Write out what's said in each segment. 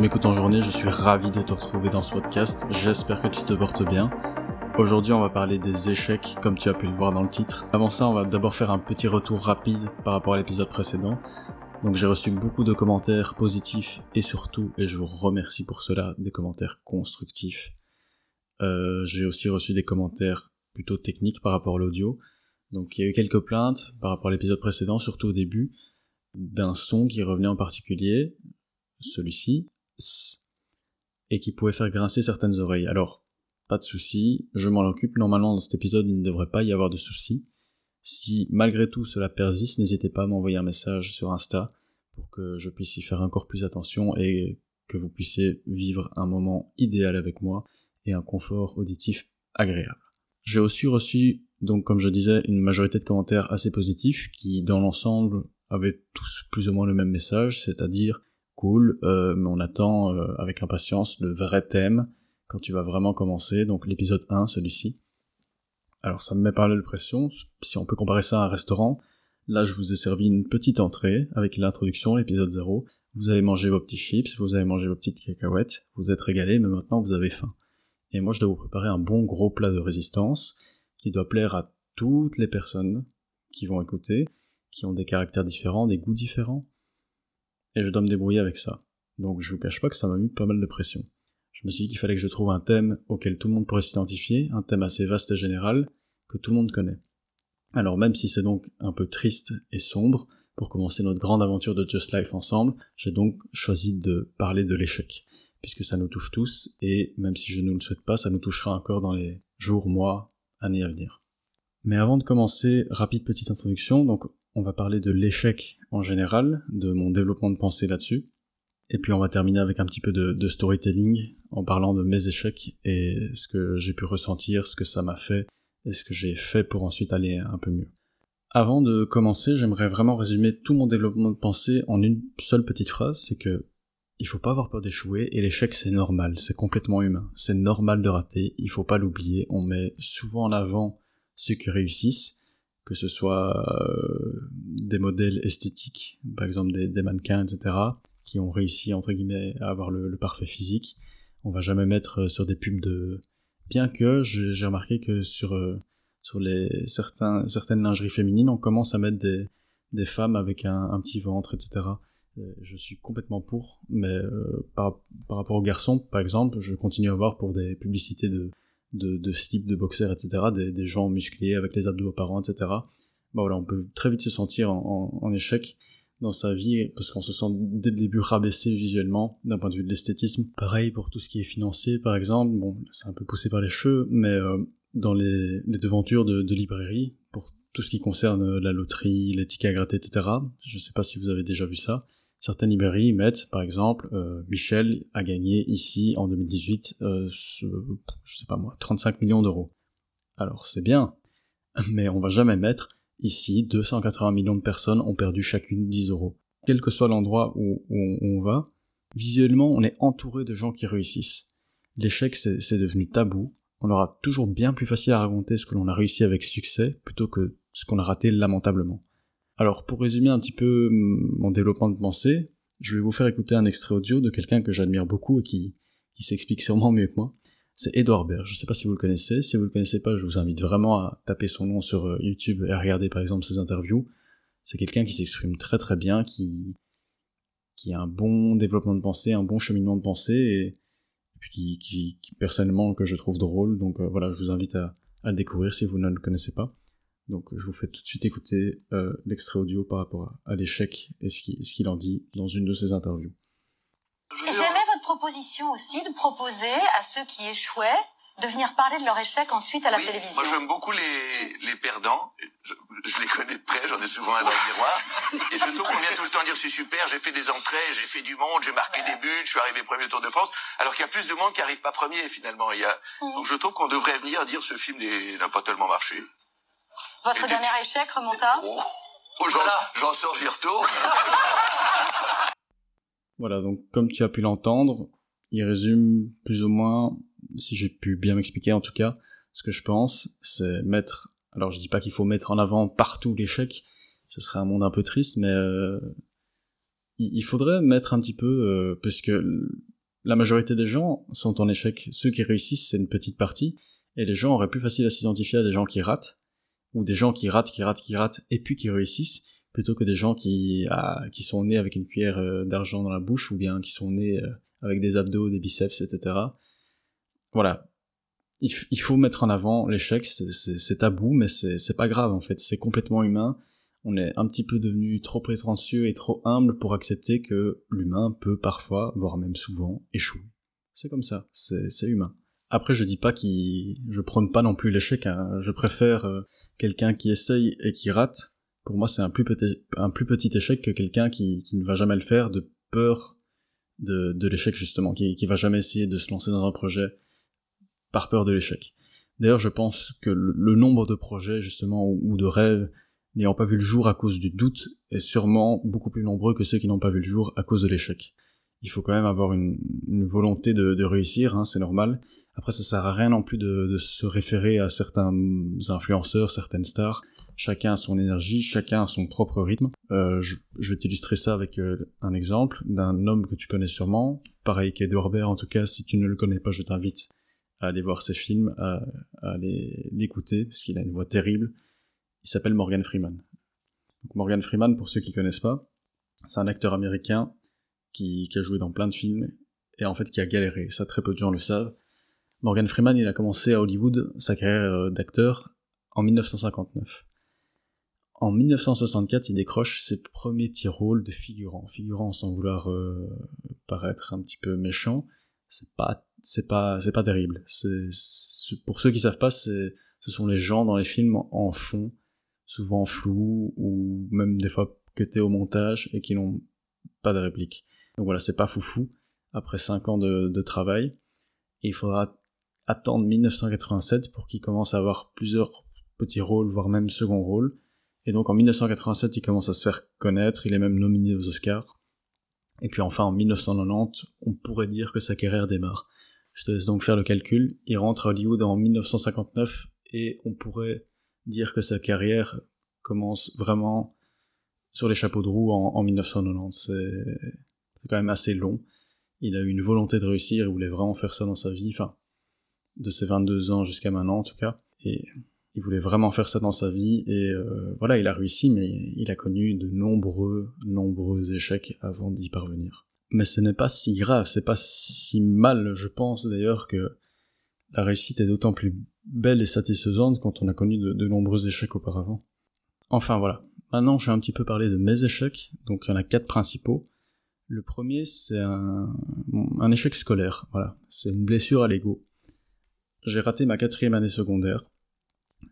m'écoutes en journée, je suis ravi de te retrouver dans ce podcast, j'espère que tu te portes bien. Aujourd'hui on va parler des échecs comme tu as pu le voir dans le titre. Avant ça on va d'abord faire un petit retour rapide par rapport à l'épisode précédent. Donc j'ai reçu beaucoup de commentaires positifs et surtout, et je vous remercie pour cela, des commentaires constructifs. Euh, j'ai aussi reçu des commentaires plutôt techniques par rapport à l'audio. Donc il y a eu quelques plaintes par rapport à l'épisode précédent, surtout au début, d'un son qui revenait en particulier, celui-ci, et qui pouvait faire grincer certaines oreilles. Alors, pas de souci, je m'en occupe. Normalement, dans cet épisode, il ne devrait pas y avoir de soucis. Si malgré tout cela persiste, n'hésitez pas à m'envoyer un message sur Insta pour que je puisse y faire encore plus attention et que vous puissiez vivre un moment idéal avec moi et un confort auditif agréable. J'ai aussi reçu, donc comme je disais, une majorité de commentaires assez positifs qui, dans l'ensemble, avaient tous plus ou moins le même message, c'est-à-dire cool, euh, mais on attend euh, avec impatience le vrai thème quand tu vas vraiment commencer, donc l'épisode 1, celui-ci. Alors ça me met pas mal de pression, si on peut comparer ça à un restaurant, là je vous ai servi une petite entrée avec l'introduction, l'épisode 0, vous avez mangé vos petits chips, vous avez mangé vos petites cacahuètes, vous êtes régalé, mais maintenant vous avez faim. Et moi je dois vous préparer un bon gros plat de résistance, qui doit plaire à toutes les personnes qui vont écouter, qui ont des caractères différents, des goûts différents, et je dois me débrouiller avec ça. Donc je vous cache pas que ça m'a mis pas mal de pression. Je me suis dit qu'il fallait que je trouve un thème auquel tout le monde pourrait s'identifier, un thème assez vaste et général, que tout le monde connaît. Alors même si c'est donc un peu triste et sombre, pour commencer notre grande aventure de Just Life ensemble, j'ai donc choisi de parler de l'échec, puisque ça nous touche tous, et même si je ne le souhaite pas, ça nous touchera encore dans les jours, mois, années à venir. Mais avant de commencer, rapide petite introduction, donc on va parler de l'échec en général, de mon développement de pensée là-dessus, et puis on va terminer avec un petit peu de, storytelling en parlant de mes échecs et ce que j'ai pu ressentir, ce que ça m'a fait et ce que j'ai fait pour ensuite aller un peu mieux. Avant de commencer, j'aimerais vraiment résumer tout mon développement de pensée en une seule petite phrase, c'est que il faut pas avoir peur d'échouer et l'échec c'est normal, c'est complètement humain, c'est normal de rater, il faut pas l'oublier, on met souvent en avant ceux qui réussissent, que ce soit euh, des modèles esthétiques, par exemple des mannequins, etc., qui ont réussi entre guillemets à avoir le, parfait physique. On va jamais mettre euh, sur des pubs de. Bien que j'ai remarqué que sur euh, sur les certains certaines lingeries féminines, on commence à mettre des des femmes avec un, petit ventre, etc. Je suis complètement pour, mais par, par rapport aux garçons, par exemple, je continue à voir pour des publicités de, de, de slips, de boxers, etc., des, des gens musclés avec les abdos apparents, etc. Bah voilà, on peut très vite se sentir en, en échec dans sa vie, parce qu'on se sent dès le début rabaissé visuellement, d'un point de vue de l'esthétisme. Pareil pour tout ce qui est financier, par exemple, bon, c'est un peu poussé par les cheveux, mais euh, dans les, les devantures de, de librairie, pour tout ce qui concerne la loterie, les tickets à gratter, etc., je sais pas si vous avez déjà vu ça, certaines librairies mettent, par exemple, euh, Michel a gagné ici, en 2018, euh, je sais pas moi, 35 millions d'euros. Alors c'est bien, mais on va jamais mettre Ici, 280 millions de personnes ont perdu chacune 10 euros. Quel que soit l'endroit où, on va, visuellement, on est entouré de gens qui réussissent. L'échec, c'est devenu tabou. On aura toujours bien plus facile à raconter ce que l'on a réussi avec succès plutôt que ce qu'on a raté lamentablement. Alors, pour résumer un petit peu mon développement de pensée, je vais vous faire écouter un extrait audio de quelqu'un que j'admire beaucoup et qui, qui s'explique sûrement mieux que moi c'est Edouard Baird. Je sais pas si vous le connaissez. Si vous le connaissez pas, je vous invite vraiment à taper son nom sur euh, YouTube et à regarder par exemple ses interviews. C'est quelqu'un qui s'exprime très très bien, qui qui a un bon développement de pensée, un bon cheminement de pensée et, puis qui, qui, personnellement que je trouve drôle. Donc euh, voilà, je vous invite à, à, le découvrir si vous ne le connaissez pas. Donc je vous fais tout de suite écouter euh, l'extrait audio par rapport à, l'échec et ce qu'il en dit dans une de ses interviews proposition aussi de proposer à ceux qui échouaient de venir parler de leur échec ensuite à la télévision. Moi, j'aime beaucoup les, les perdants. Je, les connais de près, j'en ai souvent un dans le miroir. Et je trouve qu'on vient tout le temps dire c'est super, j'ai fait des entrées, j'ai fait du monde, j'ai marqué des buts, je suis arrivé premier au Tour de France. Alors qu'il y a plus de monde qui arrive pas premier finalement. Il y a... Mmh. Donc je trouve qu'on devrait venir dire ce film n'a pas tellement marché. Votre dernier échec remonte à oh, oh j'en sors, j'y retourne. Voilà, donc comme tu as pu l'entendre, il résume plus ou moins, si j'ai pu bien m'expliquer en tout cas, ce que je pense, c'est mettre, alors je dis pas qu'il faut mettre en avant partout l'échec, ce serait un monde un peu triste, mais euh, il faudrait mettre un petit peu, euh, puisque la majorité des gens sont en échec. Ceux qui réussissent, c'est une petite partie, et les gens auraient plus facile à s'identifier à des gens qui ratent, ou des gens qui ratent, qui ratent, qui ratent, et puis qui réussissent, plutôt que des gens qui, ah, qui sont nés avec une cuillère euh, d'argent dans la bouche, ou bien qui sont nés euh, avec des abdos, des biceps, etc. Voilà. Il, il faut mettre en avant l'échec, c'est tabou, mais c'est pas grave en fait, c'est complètement humain. On est un petit peu devenu trop prétentieux et trop humble pour accepter que l'humain peut parfois, voire même souvent, échouer. C'est comme ça, c'est humain. Après, je dis pas qu'il, je prône pas non plus l'échec. Hein. Je préfère euh, quelqu'un qui essaye et qui rate. Pour moi, c'est un plus petit, un plus petit échec que quelqu'un qui, qui ne va jamais le faire de peur de, de l'échec justement, qui, qui va jamais essayer de se lancer dans un projet par peur de l'échec. D'ailleurs, je pense que le, nombre de projets justement ou, de rêves n'ayant pas vu le jour à cause du doute est sûrement beaucoup plus nombreux que ceux qui n'ont pas vu le jour à cause de l'échec. Il faut quand même avoir une, volonté de, de réussir, hein, c'est normal, après, ça sert à rien non plus de, se référer à certains influenceurs, certaines stars. Chacun a son énergie, chacun a son propre rythme. Euh, je, vais t'illustrer ça avec euh, un exemple d'un homme que tu connais sûrement. Pareil qu'Edward Baird, en tout cas, si tu ne le connais pas, je t'invite à aller voir ses films, à, l'écouter, parce qu'il a une voix terrible. Il s'appelle Morgan Freeman. Morgan Freeman, pour ceux qui connaissent pas, c'est un acteur américain qui a joué dans plein de films et en fait qui a galéré. Ça, très peu de gens le savent Morgan Freeman, il a commencé à Hollywood sa carrière euh, d'acteur en 1959. En 1964, il décroche ses premiers petits rôles de figurant. Figurant sans vouloir euh, paraître un petit peu méchant, c'est pas, c'est pas, c'est pas terrible. Pour ceux qui savent pas, c'est, ce sont les gens dans les films en fond, souvent flou ou même des fois cutés au montage et qui n'ont pas de réplique. Donc voilà, c'est pas foufou. Après 5 ans de travail, il faudra attendre 1987 pour qu'il commence à avoir plusieurs petits rôles, voire même second rôle. Et donc en 1987, il commence à se faire connaître, il est même nominé aux Oscars. Et puis enfin en 1990, on pourrait dire que sa carrière démarre. Je te laisse donc faire le calcul. Il rentre à Hollywood en 1959 et on pourrait dire que sa carrière commence vraiment sur les chapeaux de roue en, en 1990. C'est quand même assez long. Il a eu une volonté de réussir, il voulait vraiment faire ça dans sa vie. Enfin, de ses 22 ans jusqu'à maintenant en tout cas. Et il voulait vraiment faire ça dans sa vie et euh, voilà, il a réussi, mais il a connu de nombreux, nombreux échecs avant d'y parvenir. Mais ce n'est pas si grave, c'est pas si mal, je pense d'ailleurs que la réussite est d'autant plus belle et satisfaisante quand on a connu de, nombreux échecs auparavant. Enfin voilà, maintenant je vais un petit peu parler de mes échecs, donc il y en a quatre principaux. Le premier c'est un, un échec scolaire, voilà, c'est une blessure à l'ego j'ai raté ma quatrième année secondaire.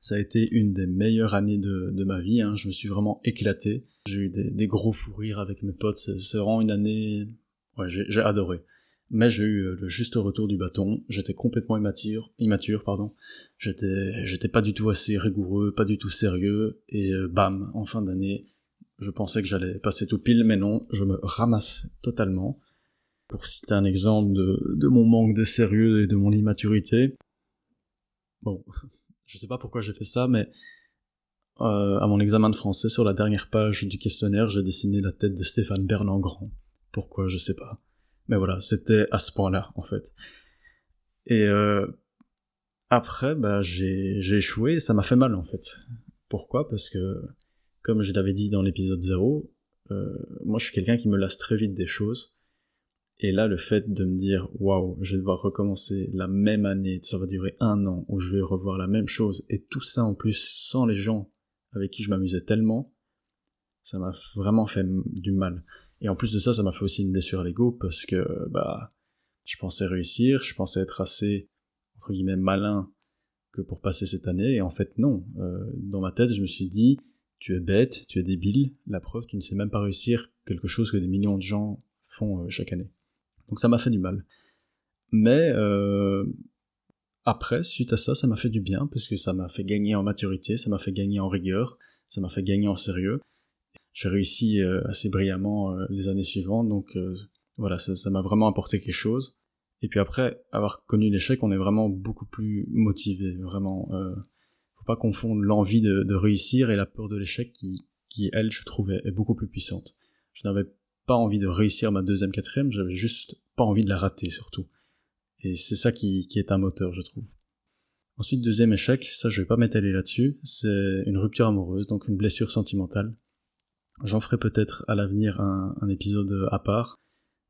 Ça a été une des meilleures années de, ma vie, hein. je me suis vraiment éclaté. J'ai eu des, des, gros fous rires avec mes potes, c'est vraiment une année... Ouais, j'ai adoré. Mais j'ai eu le juste retour du bâton, j'étais complètement immature, immature pardon. J'étais, j'étais pas du tout assez rigoureux, pas du tout sérieux, et euh, bam, en fin d'année, je pensais que j'allais passer tout pile, mais non, je me ramasse totalement. Pour citer un exemple de, de mon manque de sérieux et de mon immaturité, Bon, je sais pas pourquoi j'ai fait ça, mais euh, à mon examen de français, sur la dernière page du questionnaire, j'ai dessiné la tête de Stéphane Bern en grand. Pourquoi, je sais pas. Mais voilà, c'était à ce point-là, en fait. Et euh, après, bah, j'ai, j'ai échoué et ça m'a fait mal, en fait. Pourquoi? Parce que, comme je l'avais dit dans l'épisode 0, euh, moi je suis quelqu'un qui me lasse très vite des choses. Et là, le fait de me dire, waouh, je vais devoir recommencer la même année, ça va durer un an, où je vais revoir la même chose, et tout ça en plus sans les gens avec qui je m'amusais tellement, ça m'a vraiment fait du mal. Et en plus de ça, ça m'a fait aussi une blessure à l'ego, parce que, bah, je pensais réussir, je pensais être assez, entre guillemets, malin que pour passer cette année, et en fait, non. Euh, dans ma tête, je me suis dit, tu es bête, tu es débile, la preuve, tu ne sais même pas réussir quelque chose que des millions de gens font euh, chaque année. Donc ça m'a fait du mal. Mais euh, après, suite à ça, ça m'a fait du bien, parce que ça m'a fait gagner en maturité, ça m'a fait gagner en rigueur, ça m'a fait gagner en sérieux. J'ai réussi euh, assez brillamment euh, les années suivantes, donc voilà, ça m'a vraiment apporté quelque chose. Et puis après avoir connu l'échec, on est vraiment beaucoup plus motivé, vraiment. faut pas confondre l'envie de, de, réussir et la peur de l'échec qui, qui, elle, je trouvais, est beaucoup plus puissante. Je n'avais pas envie de réussir ma deuxième, quatrième, j'avais juste pas envie de la rater surtout. Et c'est ça qui, qui est un moteur, je trouve. Ensuite, deuxième échec, ça je vais pas m'étaler là-dessus, c'est une rupture amoureuse, donc une blessure sentimentale. J'en ferai peut-être à l'avenir un, un, épisode à part,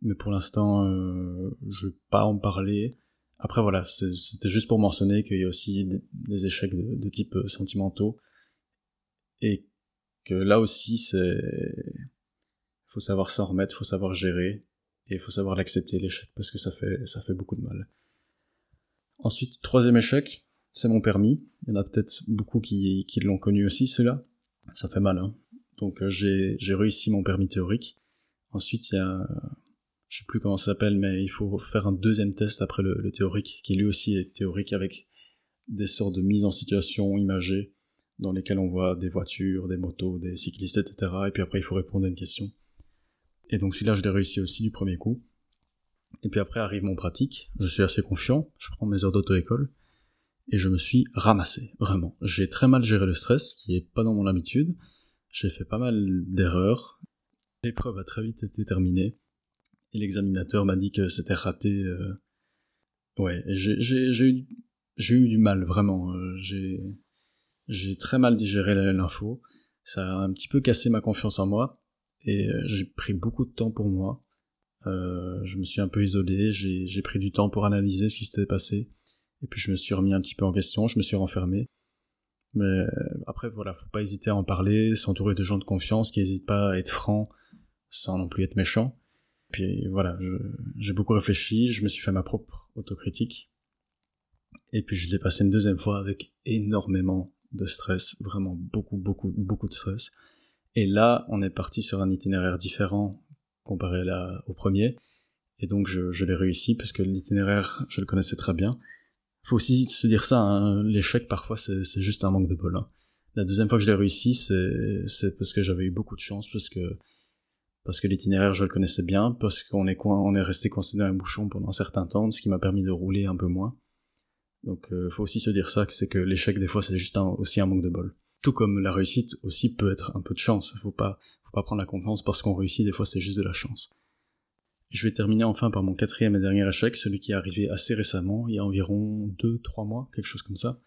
mais pour l'instant, euh, je vais pas en parler. Après voilà, c'était juste pour mentionner qu'il y a aussi des, échecs de, de, type sentimentaux, et que là aussi c'est... faut savoir s'en remettre, faut savoir gérer, et il faut savoir l'accepter l'échec, parce que ça fait, ça fait beaucoup de mal. Ensuite, troisième échec, c'est mon permis. Il y en a peut-être beaucoup qui, l'ont connu aussi, cela. Ça fait mal, hein. Donc euh, j'ai, j'ai réussi mon permis théorique. Ensuite, il y a, je sais plus comment ça s'appelle, mais il faut faire un deuxième test après le, le, théorique, qui lui aussi est théorique avec des sortes de mises en situation imagées, dans lesquelles on voit des voitures, des motos, des cyclistes, etc. Et puis après, il faut répondre à une question. Et donc celui-là, je l'ai réussi aussi du premier coup. Et puis après arrive mon pratique, je suis assez confiant, je prends mes heures d'auto-école, et je me suis ramassé, vraiment. J'ai très mal géré le stress, qui est pas dans mon habitude. J'ai fait pas mal d'erreurs. L'épreuve a très vite été terminée. Et l'examinateur m'a dit que c'était raté. Euh... Ouais, j'ai eu, du mal, vraiment. Euh, j'ai très mal digéré l'info. Ça a un petit peu cassé ma confiance en moi. Et euh, j'ai pris beaucoup de temps pour moi. Euh, je me suis un peu isolé, j'ai pris du temps pour analyser ce qui s'était passé. Et puis je me suis remis un petit peu en question, je me suis renfermé. Mais euh, après, voilà, faut pas hésiter à en parler, s'entourer de gens de confiance qui n'hésitent pas à être francs, sans non plus être méchant. Puis voilà, j'ai beaucoup réfléchi, je me suis fait ma propre autocritique. Et puis je l'ai passé une deuxième fois avec énormément de stress, vraiment beaucoup, beaucoup, beaucoup de stress. Et là, on est parti sur un itinéraire différent comparé au premier. Et donc je, je l'ai réussi parce que l'itinéraire, je le connaissais très bien faut aussi se dire ça, hein, l'échec parfois c'est juste un manque de bol. Hein. La deuxième fois que je l'ai réussi, c'est parce que j'avais eu beaucoup de chance, parce que parce que l'itinéraire je le connaissais bien, parce qu'on est on est resté coincé dans un bouchon pendant un certain temps, ce qui m'a permis de rouler un peu moins. Donc euh, faut aussi se dire ça, que c'est que l'échec des fois c'est juste aussi un manque de bol. Tout comme la réussite aussi peut être un peu de chance. Faut pas faut pas prendre la confiance parce qu'on réussit, des fois c'est juste de la chance. Je vais terminer enfin par mon quatrième et dernier échec, celui qui est arrivé assez récemment, il y a environ 2-3 mois, quelque chose comme ça.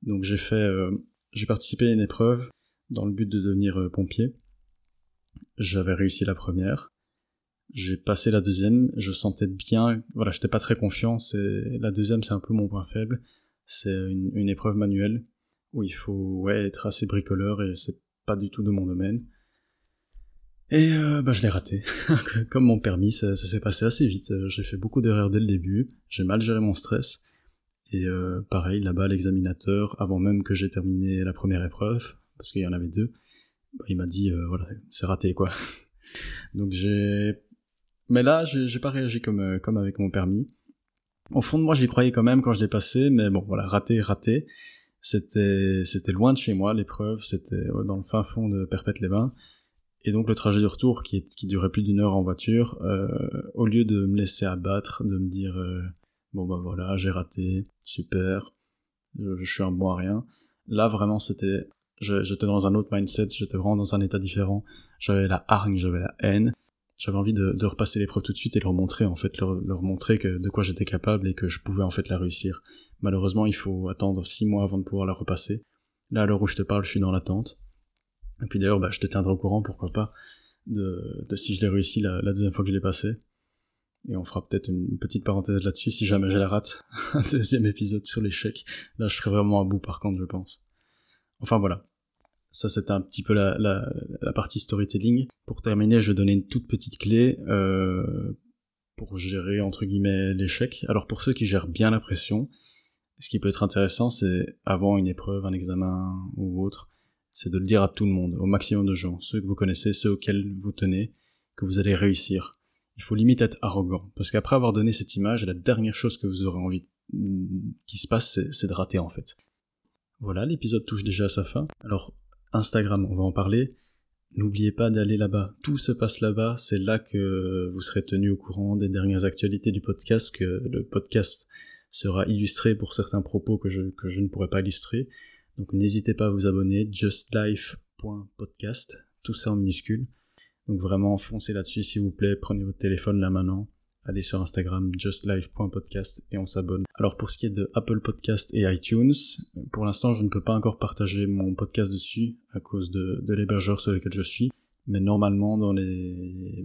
Donc j'ai fait, euh, j'ai participé à une épreuve dans le but de devenir euh, pompier. J'avais réussi la première. J'ai passé la deuxième, je sentais bien, voilà, j'étais pas très confiant, c'est, la deuxième c'est un peu mon point faible. C'est une, une épreuve manuelle où il faut, ouais, être assez bricoleur et c'est pas du tout de mon domaine. Et euh, bah, je l'ai raté. Comme mon permis, ça, s'est passé assez vite. J'ai fait beaucoup d'erreurs dès le début, j'ai mal géré mon stress. Et euh, pareil, là-bas, l'examinateur, avant même que j'ai terminé la première épreuve, parce qu'il y en avait deux, bah, il m'a dit, euh, voilà, c'est raté, quoi. Donc j'ai... Mais là, j'ai pas réagi comme, euh, comme avec mon permis. Au fond de moi, j'y croyais quand même quand je l'ai passé, mais bon, voilà, raté, raté. C'était, c'était loin de chez moi, l'épreuve, c'était dans le fin fond de Perpète-les-Bains. Et donc le trajet de retour, qui, qui durait plus d'une heure en voiture, euh, au lieu de me laisser abattre, de me dire euh, bon bah voilà, j'ai raté, super, je, suis un bon à rien, là vraiment c'était, j'étais dans un autre mindset, j'étais vraiment dans un état différent, j'avais la hargne, j'avais la haine, j'avais envie de, de repasser l'épreuve tout de suite et leur montrer en fait, leur, leur montrer que, de quoi j'étais capable et que je pouvais en fait la réussir. Malheureusement, il faut attendre six mois avant de pouvoir la repasser. Là, à l'heure où je te parle, je suis dans l'attente. Et puis d'ailleurs, bah, je te tiendrai au courant, pourquoi pas, de, si je l'ai réussi la, la, deuxième fois que je l'ai passé. Et on fera peut-être une petite parenthèse là-dessus si jamais j'ai la rate. Un deuxième épisode sur l'échec. Là, je serai vraiment à bout par contre, je pense. Enfin voilà. Ça, c'était un petit peu la, partie storytelling. Pour terminer, je vais donner une toute petite clé euh, pour gérer, entre guillemets, l'échec. Alors pour ceux qui gèrent bien la pression, ce qui peut être intéressant, c'est avant une épreuve, un examen ou autre, c'est de le dire à tout le monde, au maximum de gens, ceux que vous connaissez, ceux auxquels vous tenez, que vous allez réussir. Il faut limite être arrogant, parce qu'après avoir donné cette image, la dernière chose que vous aurez envie qui se passe, c'est de rater en fait. Voilà, l'épisode touche déjà à sa fin. Alors, Instagram, on va en parler. N'oubliez pas d'aller là-bas. Tout se passe là-bas. C'est là que vous serez tenu au courant des dernières actualités du podcast, que le podcast sera illustré pour certains propos que je, que je ne pourrais pas illustrer. Donc n'hésitez pas à vous abonner, justlife.podcast, tout ça en minuscule. Donc vraiment, foncez là-dessus s'il vous plaît, prenez votre téléphone là maintenant, allez sur Instagram justlife.podcast et on s'abonne. Alors pour ce qui est de Apple Podcast et iTunes, pour l'instant je ne peux pas encore partager mon podcast dessus à cause de, l'hébergeur sur lequel je suis. Mais normalement dans les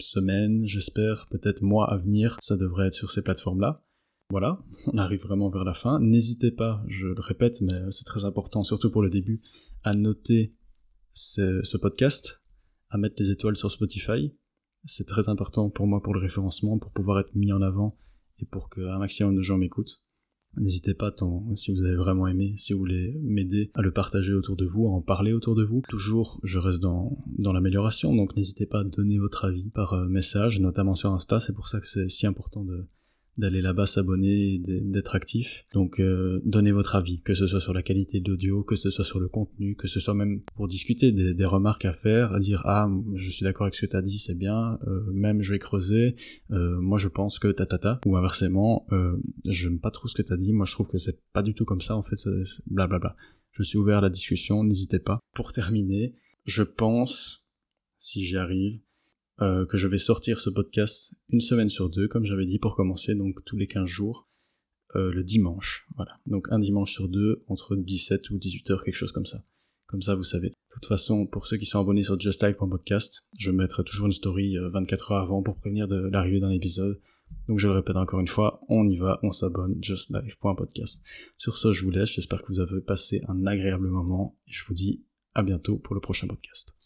semaines, j'espère, peut-être mois à venir, ça devrait être sur ces plateformes-là. Voilà, on arrive vraiment vers la fin. N'hésitez pas, je le répète, mais c'est très important, surtout pour le début, à noter ce, ce podcast, à mettre des étoiles sur Spotify, c'est très important pour moi pour le référencement, pour pouvoir être mis en avant et pour qu'un maximum de gens m'écoutent. N'hésitez pas, tant, si vous avez vraiment aimé, si vous voulez m'aider à le partager autour de vous, à en parler autour de vous. Toujours, je reste dans, dans l'amélioration, donc n'hésitez pas à donner votre avis par euh, message, notamment sur Insta. C'est pour ça que c'est si important de, d'aller là-bas s'abonner d'être actif. Donc euh, donnez votre avis, que ce soit sur la qualité de l'audio, que ce soit sur le contenu, que ce soit même pour discuter des, remarques à faire, à dire ah je suis d'accord avec ce que tu as dit, c'est bien, euh, même je vais creuser, euh, moi je pense que ta ta ta, ou inversement, euh, j'aime pas trop ce que tu as dit, moi je trouve que c'est pas du tout comme ça en fait, blablabla. Bla bla. Je suis ouvert à la discussion, n'hésitez pas. Pour terminer, je pense, si j'y arrive, euh, que je vais sortir ce podcast une semaine sur deux, comme j'avais dit pour commencer, donc tous les 15 jours, euh, le dimanche. Voilà. Donc un dimanche sur deux, entre 17 ou 18 heures, quelque chose comme ça. Comme ça, vous savez. De toute façon, pour ceux qui sont abonnés sur justlife.podcast, je mettrai toujours une story 24 euh, heures avant pour prévenir de l'arrivée d'un épisode. Donc je le répète encore une fois, on y va, on s'abonne, justlife.podcast. Sur ce, je vous laisse, j'espère que vous avez passé un agréable moment, et je vous dis à bientôt pour le prochain podcast.